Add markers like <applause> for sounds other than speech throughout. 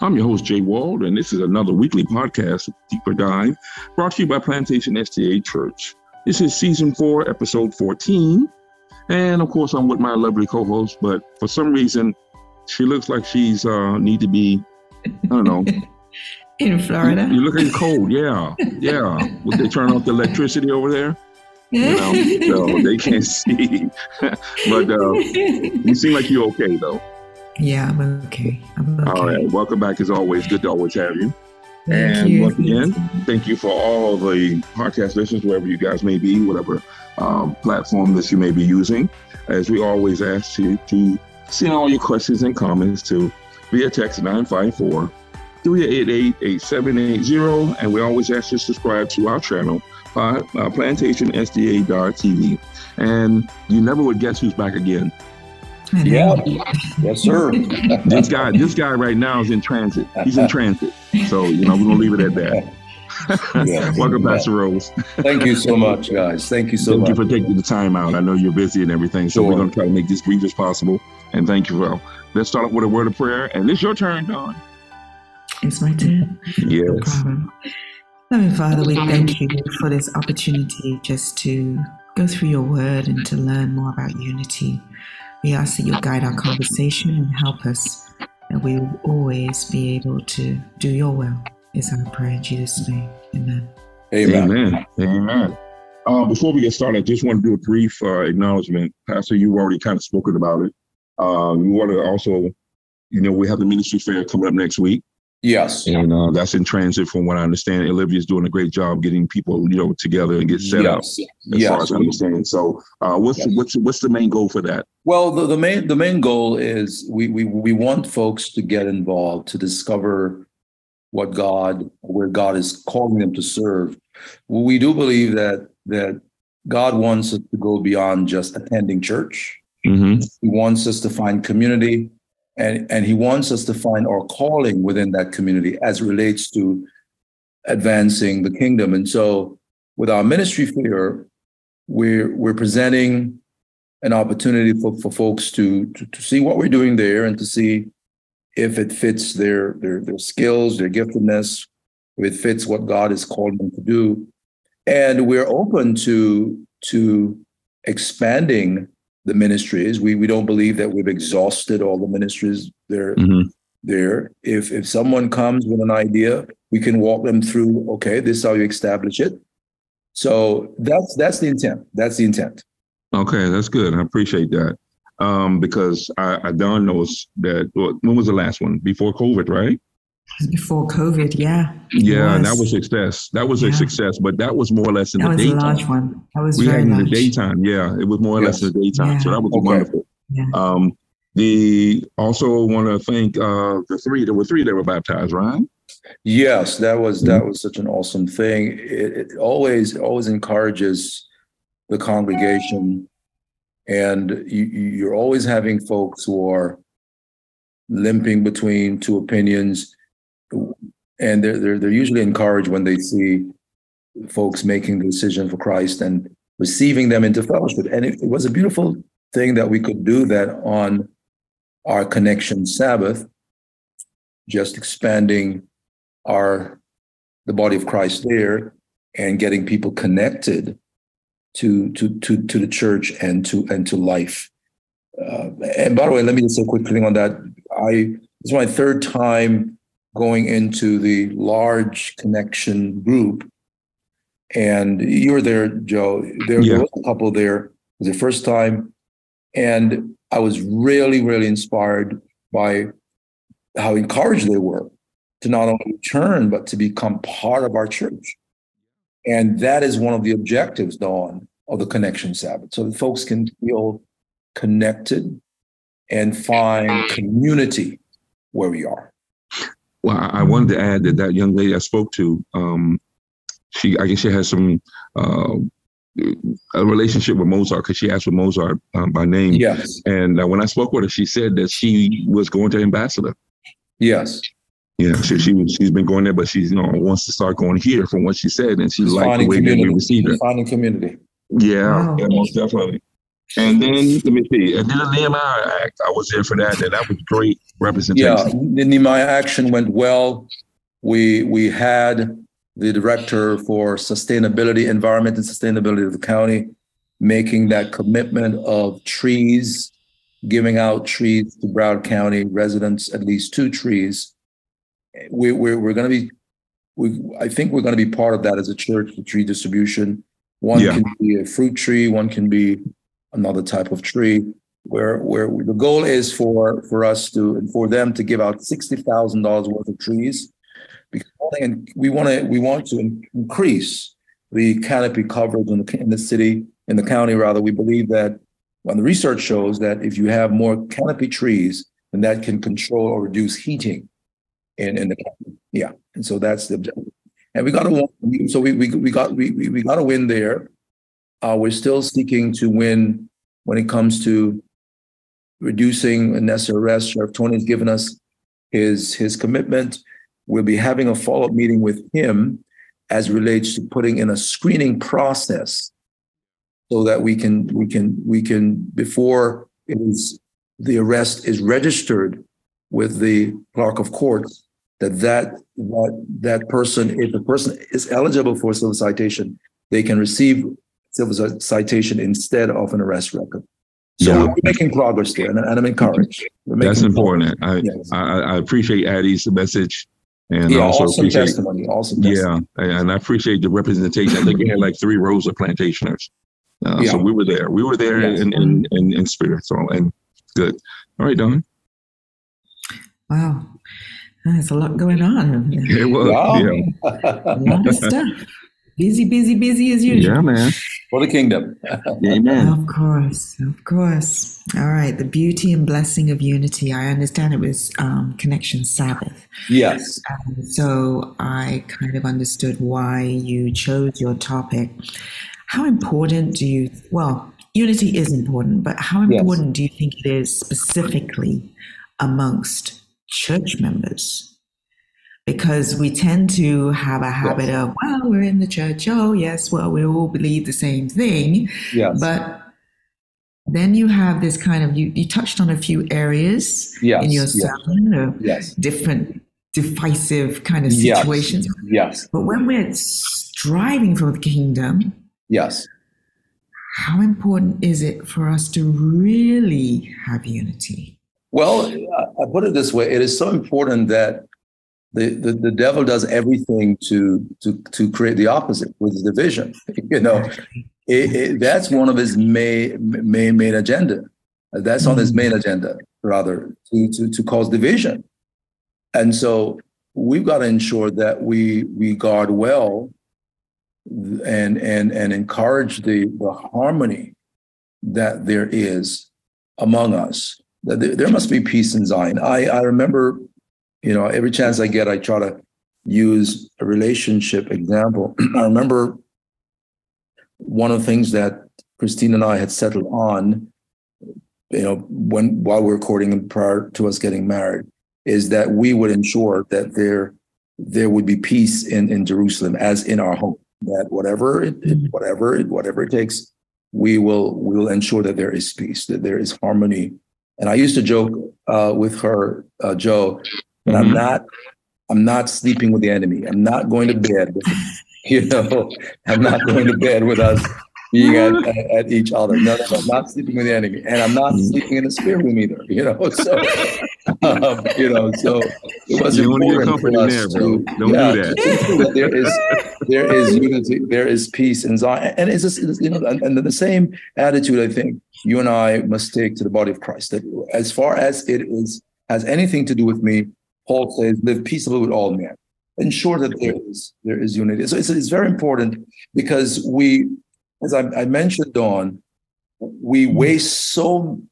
I'm your host, Jay Wald, and this is another weekly podcast, Deeper Dive, brought to you by Plantation SDA Church. This is season four, episode 14. And of course, I'm with my lovely co host, but for some reason, she looks like she's uh, need to be, I don't know. <laughs> In Florida. You're looking cold, yeah. Yeah. Would they turn off the electricity over there? You know, <laughs> so they can't see. <laughs> but uh, you seem like you're okay, though. Yeah, I'm okay. I'm okay. All right. Welcome back as always. Good to always have you. Thank and you. once again, thank you for all the podcast listeners, wherever you guys may be, whatever um, platform that you may be using. As we always ask you to send all your questions and comments to via text 954 388 8780. And we always ask you to subscribe to our channel, uh, uh, plantationsda.tv. And you never would guess who's back again. Yeah. Yes, sir. <laughs> This guy, this guy right now is in transit. He's in transit. So, you know, we're going to leave it at that. Yeah. <laughs> Welcome, Pastor Rose. Thank you so much, guys. Thank you so thank much. you for taking the time out. I know you're busy and everything, so we're going to try to make this brief as possible. And thank you. Well, let's start off with a word of prayer. And it's your turn, Dawn. It's my turn. No Yes. problem. Loving Father, we thank you for this opportunity just to go through your word and to learn more about unity. We ask that you guide our conversation and help us that we will always be able to do your will. Is our prayer in Jesus' name. Amen. Amen. Amen. Amen. Uh, before we get started, I just want to do a brief uh, acknowledgement. Pastor, you've already kind of spoken about it. Uh, we want to also, you know, we have the ministry fair coming up next week. Yes. And uh, that's in transit from what I understand. Olivia's doing a great job getting people, you know, together and get set up. Yes. as far as I understand. So, uh, what's Yes. what's what's the main goal for that? Well, the, the main the main goal is we, we we want folks to get involved to discover what God where God is calling them to serve. We do believe that that God wants us to go beyond just attending church. Mm-hmm. He wants us to find community and, and he wants us to find our calling within that community as relates to advancing the kingdom. And so with our ministry fair, we're we're presenting an opportunity for, for folks to, to to see what we're doing there and to see if it fits their their their skills, their giftedness, if it fits what God has called them to do. And we're open to to expanding the ministries. We we don't believe that we've exhausted all the ministries there Mm-hmm. there. If if someone comes with an idea, we can walk them through, okay, this is how you establish it. So that's that's the intent. That's the intent. Okay, that's good. I appreciate that. Um, because I, I don't know that well, when was the last one? Before COVID, right? Before COVID, yeah. Yeah, and that was success. That was a success, but that was more or less in that the was a daytime. large one. That was We had very in the daytime. Yeah, it was more or less in the daytime. So that was Okay. wonderful. Yeah. Um, the also want to thank uh, the three. There were three that were baptized, right? Yes, that was that was such an awesome thing. It, it always always encourages the congregation, and you, you- you're always having folks who are limping between two opinions, and they're they're they're usually encouraged when they see folks making the decision for Christ and receiving them into fellowship. And it, it was a beautiful thing that we could do that on our connection Sabbath, just expanding our the body of Christ there and getting people connected to to to to the church and to and to life. Uh, and by the way, let me just say a quick thing on that. I it's my third time going into the large connection group, and you were there, Joe. There, Yeah. was a couple there. It was the first time, and I was really, really inspired by how encouraged they were to not only return but to become part of our church. And that is one of the objectives, Dawn, of the Connection Sabbath, so that folks can feel connected and find community where we are. Well, I, I wanted to add that that young lady I spoke to, um, she I guess she has some uh, a relationship with Mozart because she asked for Mozart um, by name. Yes, And uh, when I spoke with her, she said that she was going to Ambassador. yes. Yeah, she, she she's been going there, but she's you know wants to start going here from what she said, and she It's liked the finding way that we community. received her. It's finding community. Yeah, Wow. yeah, most definitely. And then let me see. And then the Nehemiah Act, I was there for that, and that was great representation. Yeah, the Nehemiah action went well. We we had the director for sustainability, environment, and sustainability of the county making that commitment of trees, giving out trees to Broward County residents, at least two trees. We, we're we're going to be, we I think we're going to be part of that as a church, the tree distribution. One Yeah. can be a fruit tree, one can be another type of tree. Where where the goal is for for us to and for them to give out sixty thousand dollars worth of trees, because we want to we want to increase the canopy coverage in the in the city in the county rather. We believe that when the research shows that if you have more canopy trees, then that can control or reduce heating in in the county. Yeah, and so that's the objective. And we got to so we we we got we we, we got to win there. Uh, we're still seeking to win when it comes to reducing unnecessary arrests. Sheriff Tony has given us his his commitment. We'll be having a follow-up meeting with him as relates to putting in a screening process so that we can we can we can before it is the arrest is registered with the clerk of courts that that that that person if the person is eligible for civil citation they can receive civil citation instead of an arrest record so Yeah. we're making progress there and, and i'm encouraged We're That's important. I, Yes. I I appreciate Addie's message, and yeah, I also awesome appreciate testimony. Awesome testimony. yeah, and I appreciate the representation. I think we had like three rows of plantationers, uh, so Yeah. we were there. We were there Yes. in, in in in spirit. So and good. All right, Dawn. Wow. There's a lot going on. It was Wow. yeah, <laughs> A lot of stuff. Busy, busy, busy as usual. yeah, man. For the kingdom. Amen. Of course, of course. All right, the beauty and blessing of unity. I understand it was um, Connection Sabbath. yes. So I kind of understood why you chose your topic. How important do you, well, unity is important, but how Yes. important do you think it is specifically amongst church members? Because we tend to have a habit of, well, we're in the church. Oh, yes, well, we all believe the same thing. Yes. But then you have this kind of, you, you touched on a few areas Yes, in your yes. of yes. different divisive kind of situations. Yes. But when we're striving for the kingdom, Yes. how important is it for us to really have unity? Well, I- I put it this way: it is so important that the, the, the devil does everything to to to create the opposite, with division. <laughs> You know, it, it, that's one of his main main main agenda. That's on his main agenda, rather, to to to cause division. And so we've got to ensure that we we guard well and and and encourage the the harmony that there is among us. There, there must be peace in Zion. I I remember, you know, every chance I get, I try to use a relationship example. <clears throat> I remember one of the things that Christine and I had settled on, you know, when while we were courting and prior to us getting married, is that we would ensure that there there would be peace in in Jerusalem as in our home. That whatever it, it whatever it whatever it takes, we will we will ensure that there is peace, that there is harmony. And I used to joke uh, with her, uh, Joe, that I'm Mhm. not I'm not sleeping with the enemy. I'm not going to bed. With, <laughs> you know, I'm not going to bed with us being at, <laughs> at, at each other. No, no, no, I'm not sleeping with the enemy, and I'm not sleeping in the spare room either. You know, <laughs> so um, you know, so it was You don't wanna get important for us there, to Don't do yeah, ensure that there is there is unity, there is peace in Zion, and it's just, you know, and, and the same attitude I think you and I must take to the body of Christ. That as far as it is has anything to do with me, Paul says, live peaceably with all men. Ensure that there is there is unity. So it's, it's very important because we, as I, I mentioned, Dawn, we waste so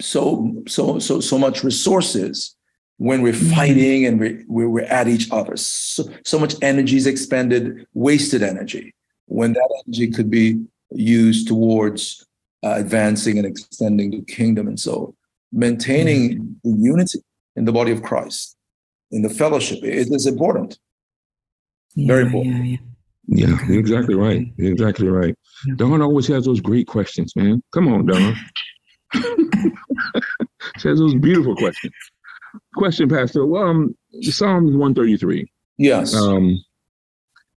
so so so so much resources when we're fighting and we're, we're, we're at each other. So, so much energy is expended, wasted energy, when that energy could be used towards uh, advancing and extending the kingdom. And so maintaining the unity in the body of Christ, in the fellowship, it is important. Yeah, Very important. Yeah, yeah. Yeah, okay. exactly right. Exactly right. Yeah. Dawn always has those great questions, man. Come on, Dawn. she <laughs> has those beautiful questions. Question, Pastor. Well, um, Psalms 133. Yes. Um,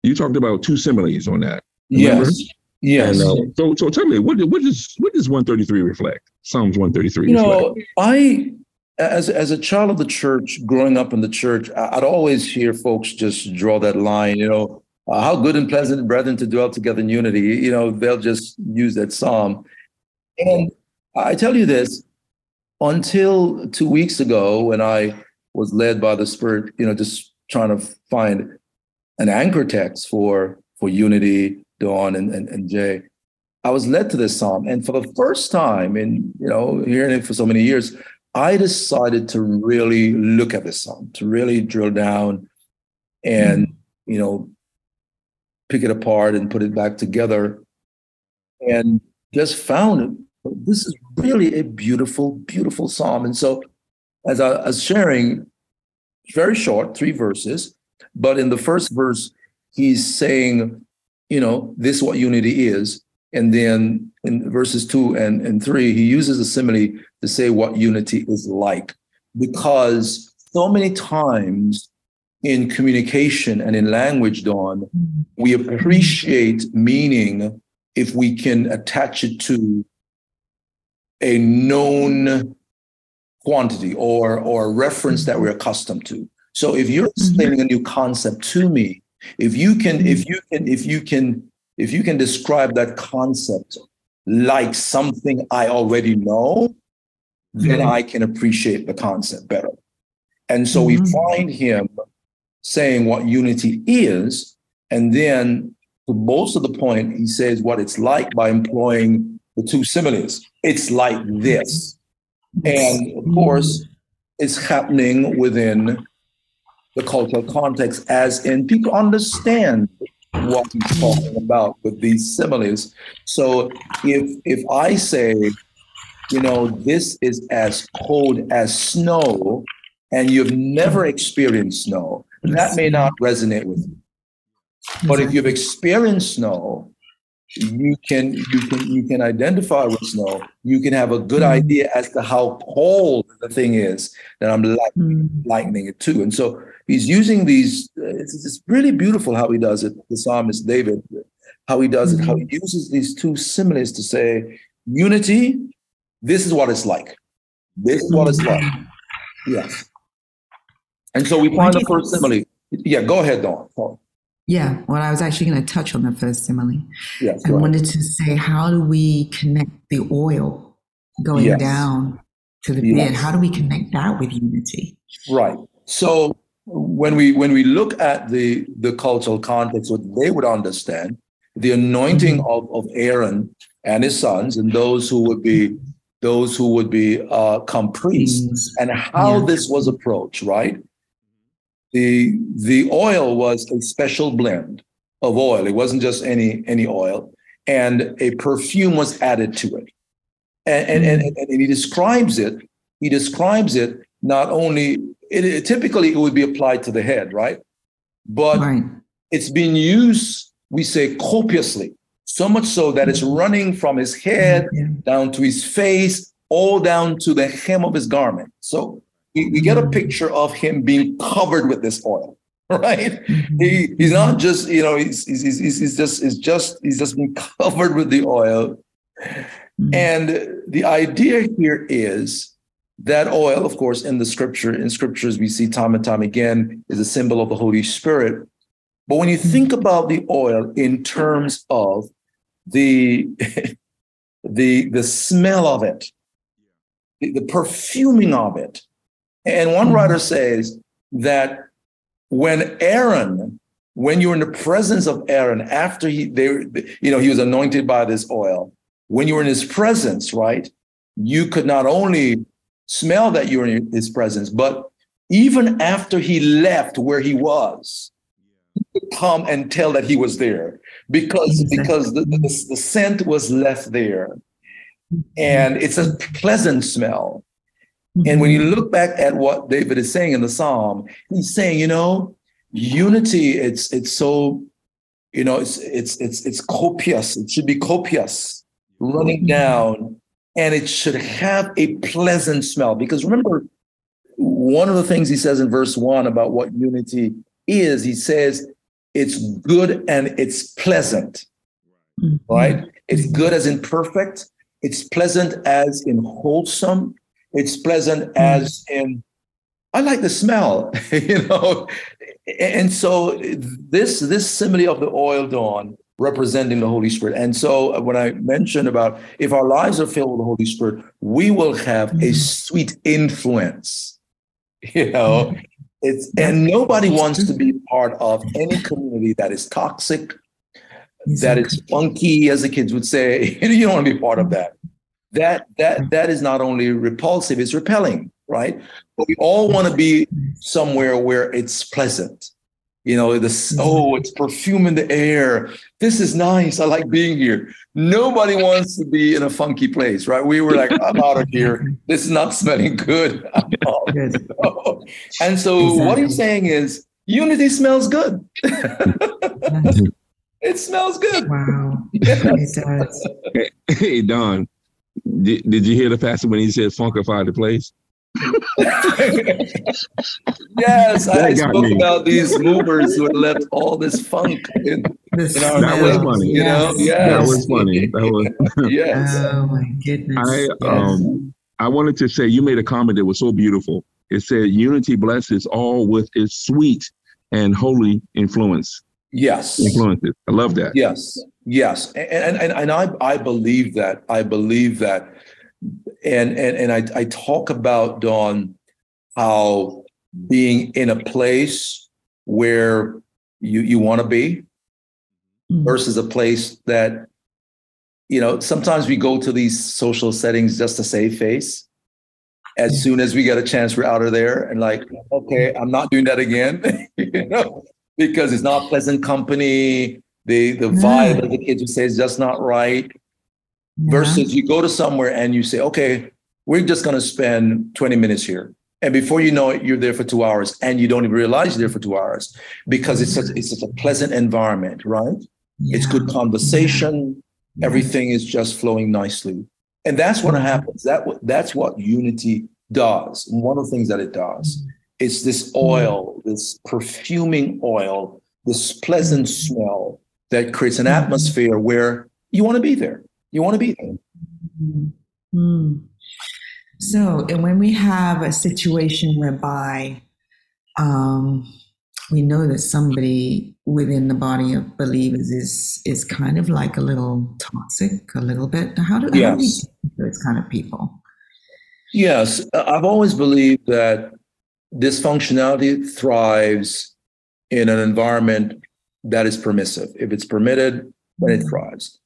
you talked about two similes on that. Remember? Yes. Yes. And, uh, so, so tell me, what what does what does 133 reflect? Psalms 133. You reflect? know, I as as a child of the church, growing up in the church, I'd always hear folks just draw that line. You know, uh, how good and pleasant, brethren, to dwell together in unity. You know, they'll just use that psalm. And I tell you this, until two weeks ago, when I was led by the Spirit, you know, just trying to find an anchor text for for unity, Dawn and, and, and Jay, I was led to this psalm. And for the first time in, you know, hearing it for so many years, I decided to really look at this song, to really drill down and, mm-hmm. you know, pick it apart and put it back together. And just found it. this is really a beautiful, beautiful psalm. And so, as I was sharing, very short, three verses, but in the first verse, he's saying, you know, this is what unity is. And then in verses two and, and three, he uses a simile to say what unity is like. Because so many times in communication and in language, Dawn, we appreciate meaning if we can attach it to a known quantity or or reference that we're accustomed to. So if you're explaining a new concept to me, if you can, if you can, if you can, if you can describe that concept like something I already know, then mm-hmm. I can appreciate the concept better. And so we mm-hmm. find him saying what unity is, and then to most of the point, he says what it's like by employing the two similes. It's like this. And of course, it's happening within the cultural context, as in people understand what he's talking about with these similes. So if if I say, you know, this is as cold as snow, and you've never experienced snow, that may not resonate with you. But if you've experienced snow, you can you can you can identify with snow. You can have a good mm. idea as to how cold the thing is that I'm mm. lightening it to. And so he's using these. Uh, it's, it's, really beautiful how he does it. The psalmist David, how he does mm-hmm. it, how he mm-hmm. uses these two similes to say unity. This is what it's like. This is what it's like. Mm-hmm. Yes. And so we find the first simile. Yeah, go ahead, Dawn. Yeah, well, I was actually going to touch on the first simile. Yes, I wanted to say, how do we connect the oil going yes. down to the yes. How do we connect that with unity? Right. So when we when we look at the the cultural context, what they would understand, the anointing mm-hmm. of, of Aaron and his sons, and those who would be those who would be uh, come priests, and how yeah. this was approached, right? The the oil was a special blend of oil. It wasn't just any any oil, and a perfume was added to it. And and, and, mm-hmm. and he describes it. He describes it not only it, it, typically it would be applied to the head, right? But right. it's being used, we say, copiously, so much so that it's running from his head yeah. down to his face, all down to the hem of his garment. So we, we get a picture of him being covered with this oil <laughs> right? Mm-hmm. He he's not just you know he's he's, he's, he's just he's just he's just been <laughs> covered with the oil, mm-hmm. and the idea here is that oil, of course, in the scripture, in scriptures, we see time and time again, is a symbol of the Holy Spirit. But when you think about the oil in terms of the <laughs> the the smell of it, the, the perfuming of it, and one mm-hmm. writer says that when Aaron, when you're in the presence of Aaron, after he they, you know, he was anointed by this oil, when you were in his presence, right? You could not only smell that you were in his presence. But even after he left where he was, he could come and tell that he was there because because the, the, the scent was left there. And it's a pleasant smell. And when you look back at what David is saying in the psalm, he's saying, you know, unity, it's it's so you know, it's it's it's it's copious. It should be copious, running down, and it should have a pleasant smell. Because remember, one of the things he says in verse one about what unity is, he says it's good and it's pleasant. Mm-hmm. Right? It's good as in perfect. It's pleasant as in wholesome. It's pleasant mm-hmm. as in I like the smell, <laughs> you know. And so this this simile of the oil dawn representing the Holy Spirit. And so uh, when I mentioned about if our lives are filled with the Holy Spirit, we will have a mm-hmm. sweet influence. You know, it's and nobody wants to be part of any community that is toxic, that is funky, as the kids would say. <laughs> you don't want to be part of mm-hmm. that. That that mm-hmm. that is not only repulsive, it's repelling right? But we all want to be somewhere where it's pleasant. You know, this, mm-hmm. oh, it's perfume in the air. This is nice. I like being here. Nobody wants to be in a funky place, right? We were like, I'm out of <laughs> here. This is not smelling good. <laughs> <laughs> and so exactly. what he's saying is unity smells good. it smells good. Wow. It does. Hey, Dawn, did, did you hear the pastor when he said funkify the place? Yes, I spoke me. about these movers who had left all this funk in, in our That was funny. You know, yes. That was funny. That was <laughs> yes. Oh my goodness. I um I wanted to say you made a comment that was so beautiful. It said unity blesses all with its sweet and holy influence. Yes. Influences. I love that. Yes. Yes. And and, and I I believe that. I believe that and and and I, I talk about Dawn how being in a place where you you want to be mm. versus a place that you know sometimes we go to these social settings just to save face. As soon as we get a chance we're out of there and like okay i'm not doing that again <laughs> you know because it's not pleasant company. The the vibe of the kids would say is just not right yeah. versus you go to somewhere and you say, okay, we're just going to spend 20 minutes here. And before you know it, you're there for two hours and you don't even realize you're there for two hours because it's such, it's such a pleasant environment, right? Yeah. It's good conversation. Yeah. Everything is just flowing nicely. And that's what happens. That that's what unity does. And one of the things that it does mm-hmm. is this oil, this perfuming oil, this pleasant smell that creates an mm-hmm. atmosphere where you want to be there. You want to be there. Mm-hmm. So, and when we have a situation whereby um, we know that somebody within the body of believers is is kind of like a little toxic, a little bit. How do, yes. how do we those kind of people? Yes, I've always believed that dysfunctionality thrives in an environment that is permissive. If it's permitted, then it mm-hmm. thrives.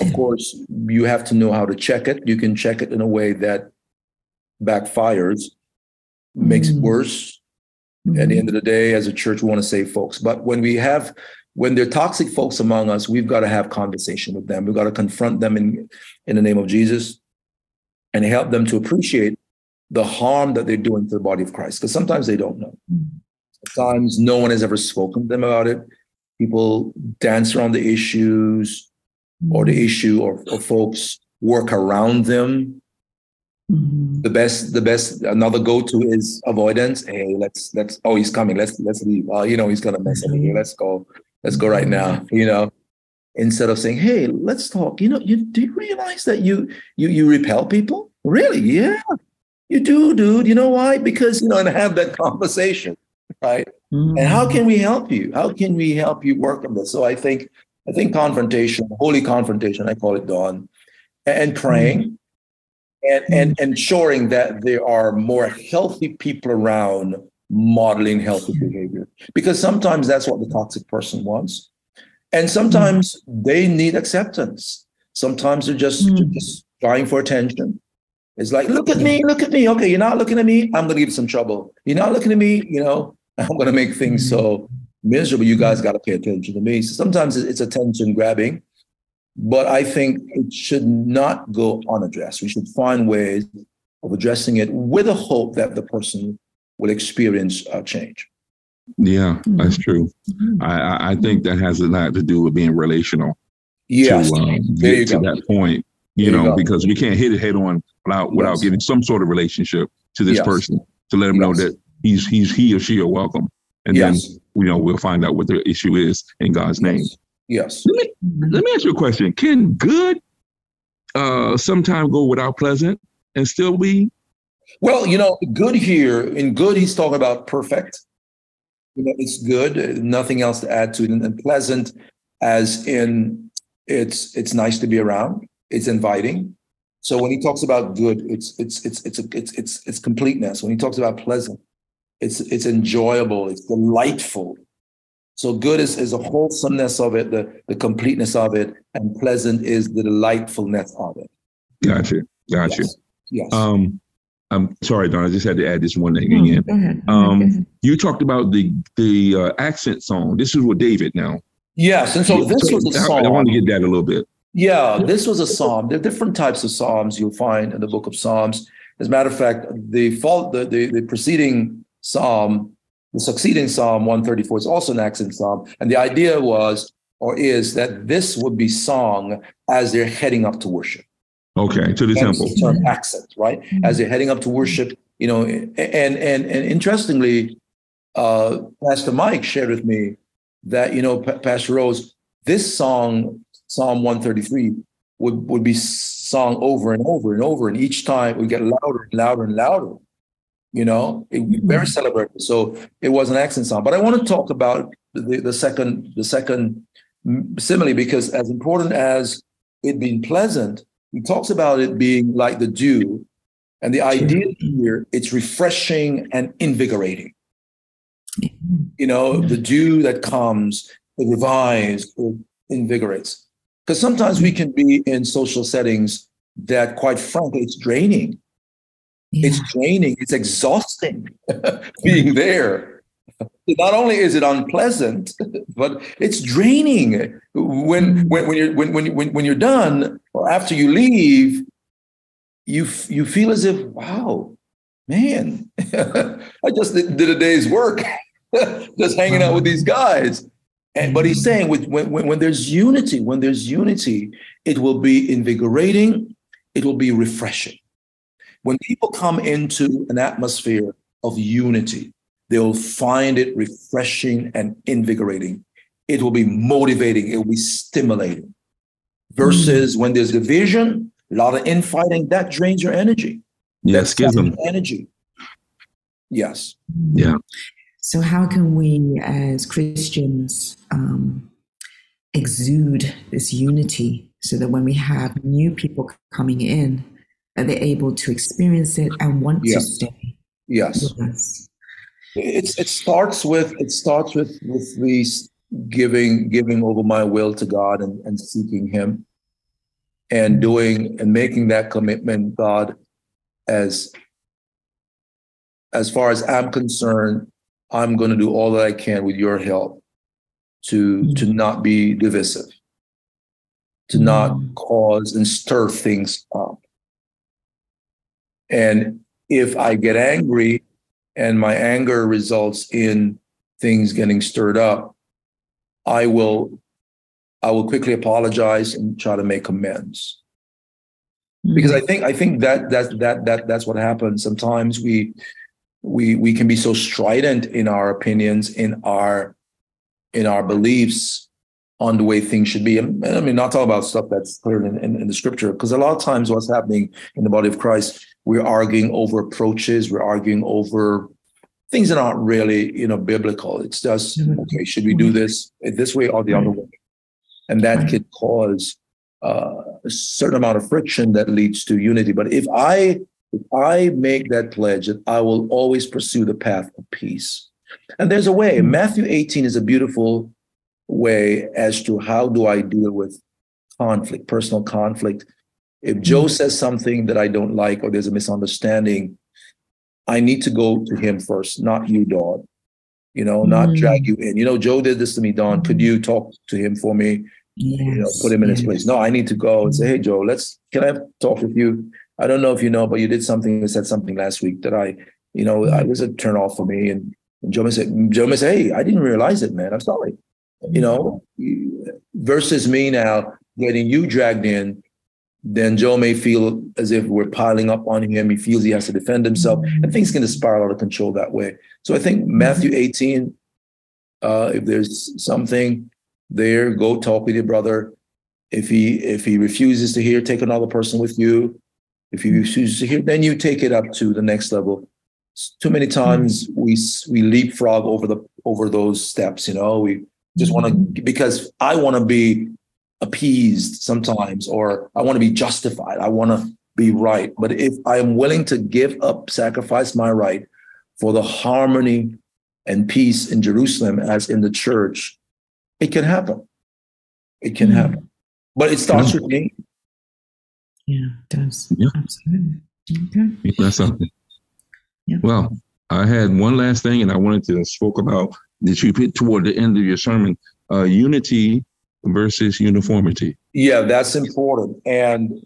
Of course, you have to know how to check it. You can check it in a way that backfires, makes mm-hmm. it worse. Mm-hmm. At the end of the day, as a church, we want to save folks. But when we have, when there are toxic folks among us, we've got to have conversation with them. We've got to confront them in, in the name of Jesus and help them to appreciate the harm that they're doing to the body of Christ. Because sometimes they don't know. Mm-hmm. Sometimes no one has ever spoken to them about it. People dance around the issues or the mm-hmm. issue or, or folks work around them. Mm-hmm. the best the best another go-to is avoidance. Hey let's let's oh he's coming. Let's let's leave. Uh, you know he's gonna mess up here. Let's go. Let's go right now you know? Instead of saying hey let's talk. You know you do you realize that you you you repel people? Really? Yeah. You do dude. You know why? Because you know and have that conversation right? Mm-hmm. and how can we help you? How can we help you work on this? So i think I think confrontation, holy confrontation, I call it dawn, and praying mm-hmm. and, and ensuring that there are more healthy people around modeling healthy behavior. Because sometimes that's what the toxic person wants. And sometimes mm-hmm. they need acceptance. Sometimes they're just, mm-hmm. just trying for attention. It's like, look at me, look at me. Okay, you're not looking at me. I'm going to give you some trouble. You're not looking at me. You know, <laughs> I'm going to make things so miserable, you guys got to pay attention to me. So sometimes it's attention grabbing, but I think it should not go unaddressed. We should find ways of addressing it with a hope that the person will experience a change. Yeah, mm-hmm. that's true. Mm-hmm. I, I think that has a lot to do with being relational. Yes, to, um, get to that point. You there know, you because we can't hit it head on without without yes. getting some sort of relationship to this yes. person to let him yes. know that he's he's he or she are welcome, and then you know we'll find out what the issue is in God's name. Yes. Let me let me ask you a question. Can good uh sometime go without pleasant and still be? Well, you know, good here in good he's talking about perfect. You know, it's good, nothing else to add to it, and, pleasant as in it's it's nice to be around, it's inviting. So when he talks about good, it's it's it's it's it's it's it's completeness. When he talks about pleasant, it's it's enjoyable, it's delightful. So good is, is a wholesomeness of it, the, the completeness of it, and pleasant is the delightfulness of it. Gotcha. Gotcha. Yes. yes. Um I'm sorry, Dawn. I just had to add this one thing no, again. Go ahead. Um, go ahead. You talked about the the uh, ascent song. This is with David now. Yes, and so this was a song. I, I want to get that a little bit. Yeah, this was a psalm. There are different types of psalms you'll find in the book of Psalms. As a matter of fact, the fault the, the, the preceding psalm the succeeding Psalm 134 is also an ascent psalm. And the idea was or is that this would be sung as they're heading up to worship. Okay, to the That's temple. The term ascent, right? Mm-hmm. As they're heading up to worship, you know, and and and interestingly, uh, Pastor Mike shared with me that you know, P- Pastor Rose, this song, Psalm 133, would would be sung over and over and over, and each time we get louder and louder and louder you know, it, very mm-hmm. celebrated. So it was an ascent song. But I want to talk about the, the second the second simile because as important as it being pleasant, he talks about it being like the dew. And the idea here, it's refreshing and invigorating. You know, the dew that comes, it revives, it invigorates. Because sometimes we can be in social settings that, quite frankly, it's draining. Yeah. It's draining, it's exhausting <laughs> being there. Not only is it unpleasant, <laughs> but it's draining. When mm. when when you're when when when, when you're done or after you leave, you you feel as if wow, man, <laughs> I just did, did a day's work, just hanging out with these guys. And, but he's saying with, when, when, when there's unity, when there's unity, it will be invigorating, it will be refreshing. When people come into an atmosphere of unity, they'll find it refreshing and invigorating. It will be motivating, it will be stimulating. Versus mm. when there's division, a lot of infighting, that drains your energy. Yes, schism. Energy. Yes. Yeah. So, how can we as Christians um, exude this unity so that when we have new people coming in, they're able to experience it and want yeah. to stay. Yes. yes. It's it starts with it starts with with these giving giving over my will to God and, and seeking him and mm-hmm. doing and making that commitment, God, as as far as I'm concerned, I'm going to do all that I can with your help to mm-hmm. to not be divisive, to not mm-hmm. cause and stir things up. And if I get angry and my anger results in things getting stirred up, I will I will quickly apologize and try to make amends. Because I mm-hmm. think I think that that that that that's what happens. Sometimes we we we can be so strident in our opinions, in our in our beliefs on the way things should be. And, I mean, not talk about stuff that's clear in, in, in the scripture, because a lot of times what's happening in the body of Christ, we're arguing over approaches, we're arguing over things that aren't really, you know, biblical. It's just, mm-hmm. okay, should we do this this way or the other way? And that could cause uh, a certain amount of friction that leads to unity. But if I if I make that pledge that I will always pursue the path of peace, and there's a way. Mm-hmm. Matthew 18 is a beautiful way as to how do I deal with conflict, personal conflict if Joe mm-hmm. says something that I don't like or there's a misunderstanding, I need to go to him first, not you, Dawn. You know, not mm. drag you in. You know, Joe did this to me, Dawn. Could you talk to him for me? Yes, you know, put him in yes. his place. No, I need to go and say, hey, Joe, let's can I talk with you? I don't know if you know, but you did something, you said something last week that I, you know, I was a turn off for me. And And Joe may say, Joe may say, hey, I didn't realize it, man. I'm sorry. You know, versus me now getting you dragged in, then Joe may feel as if we're piling up on him. He feels he has to defend himself, mm-hmm. and things can spiral out of control that way. So I think Matthew mm-hmm. 18, uh, if there's something there, go talk with your brother. If he if he refuses to hear, take another person with you. If he mm-hmm. refuses to hear, then you take it up to the next level. Too many times we we leapfrog over the over those steps. You know, we just want to because I want to be appeased sometimes, or I want to be justified. I want to be right. But if I am willing to give up, sacrifice my right for the harmony and peace in Jerusalem as in the church, it can happen. It can mm-hmm. happen. But it starts yeah. with me. Yeah, it does. Yeah. Absolutely. Okay. That's something. Yeah. Well, I had one last thing, and I wanted to spoke about that you put toward the end of your sermon: uh, unity versus uniformity. Yeah, that's important. And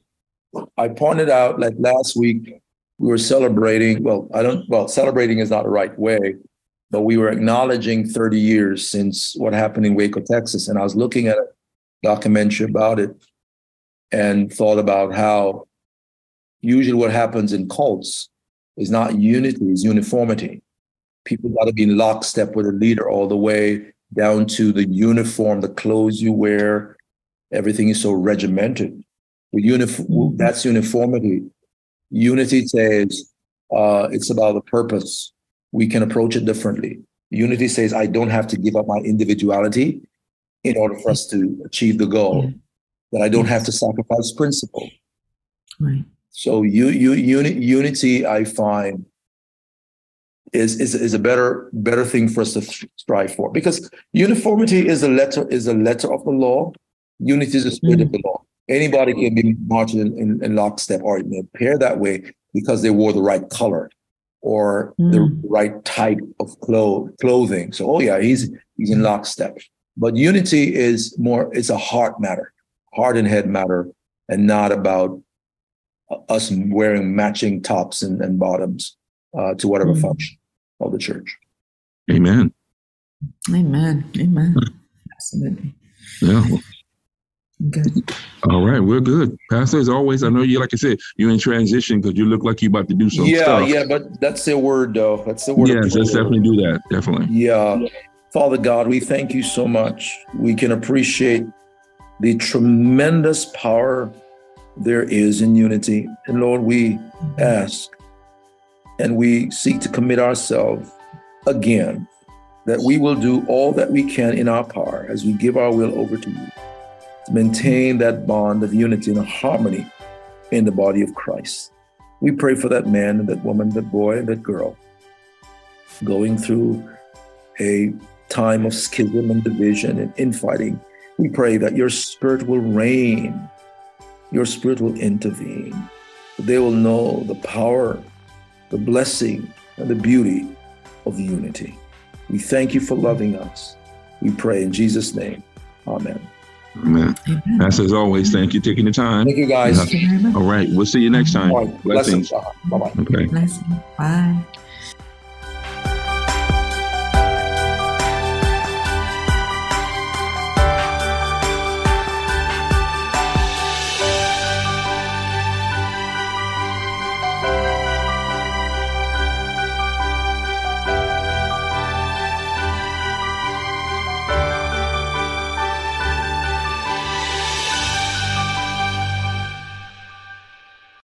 I pointed out like last week we were celebrating. Well, I don't. Well, celebrating is not the right way, but we were acknowledging 30 years since what happened in Waco, Texas, and I was looking at a documentary about it and thought about how usually what happens in cults is not unity, is uniformity. People got to be in lockstep with a leader all the way down to the uniform, the clothes you wear. Everything is so regimented. With uniform, that's uniformity. Unity says uh, it's about the purpose. We can approach it differently. Unity says I don't have to give up my individuality in order for us to achieve the goal. Yeah. That I don't have to sacrifice principle. Right. So you, you, uni, unity, I find, is, is is a better better thing for us to strive for because uniformity is a letter is a letter of the law. Unity is the spirit mm. of the law. Anybody can be marching in, in, in lockstep or appear that way because they wore the right color or mm. the right type of clo- clothing. So, oh yeah, he's he's in lockstep. But unity is more; it's a heart matter, heart and head matter, and not about us wearing matching tops and, and bottoms uh, to whatever mm. function of the church. Amen. Amen. Amen. Absolutely. Yeah. Good. All right, we're good. Pastor, as always, I know you, like I said, you're in transition because you look like you're about to do some yeah, stuff. Yeah, but that's the word, though. That's the word. Yes, let's definitely do that. Definitely. Yeah. Father God, we thank you so much. We can appreciate the tremendous power there is in unity. And Lord, we mm-hmm. ask and we seek to commit ourselves again that we will do all that we can in our power as we give our will over to you to maintain that bond of unity and harmony in the body of Christ. We pray for that man and that woman, that boy and that girl going through a time of schism and division and infighting. We pray that your spirit will reign, your spirit will intervene. They will know the power the blessing and the beauty of unity. We thank you for loving us. We pray in Jesus' name. Amen. Amen. Amen. As always, thank you taking the time. Thank you, guys. All right. We'll see you next time. All right. Blessings. Blessings. Bye bye. Okay. Blessings. Bye.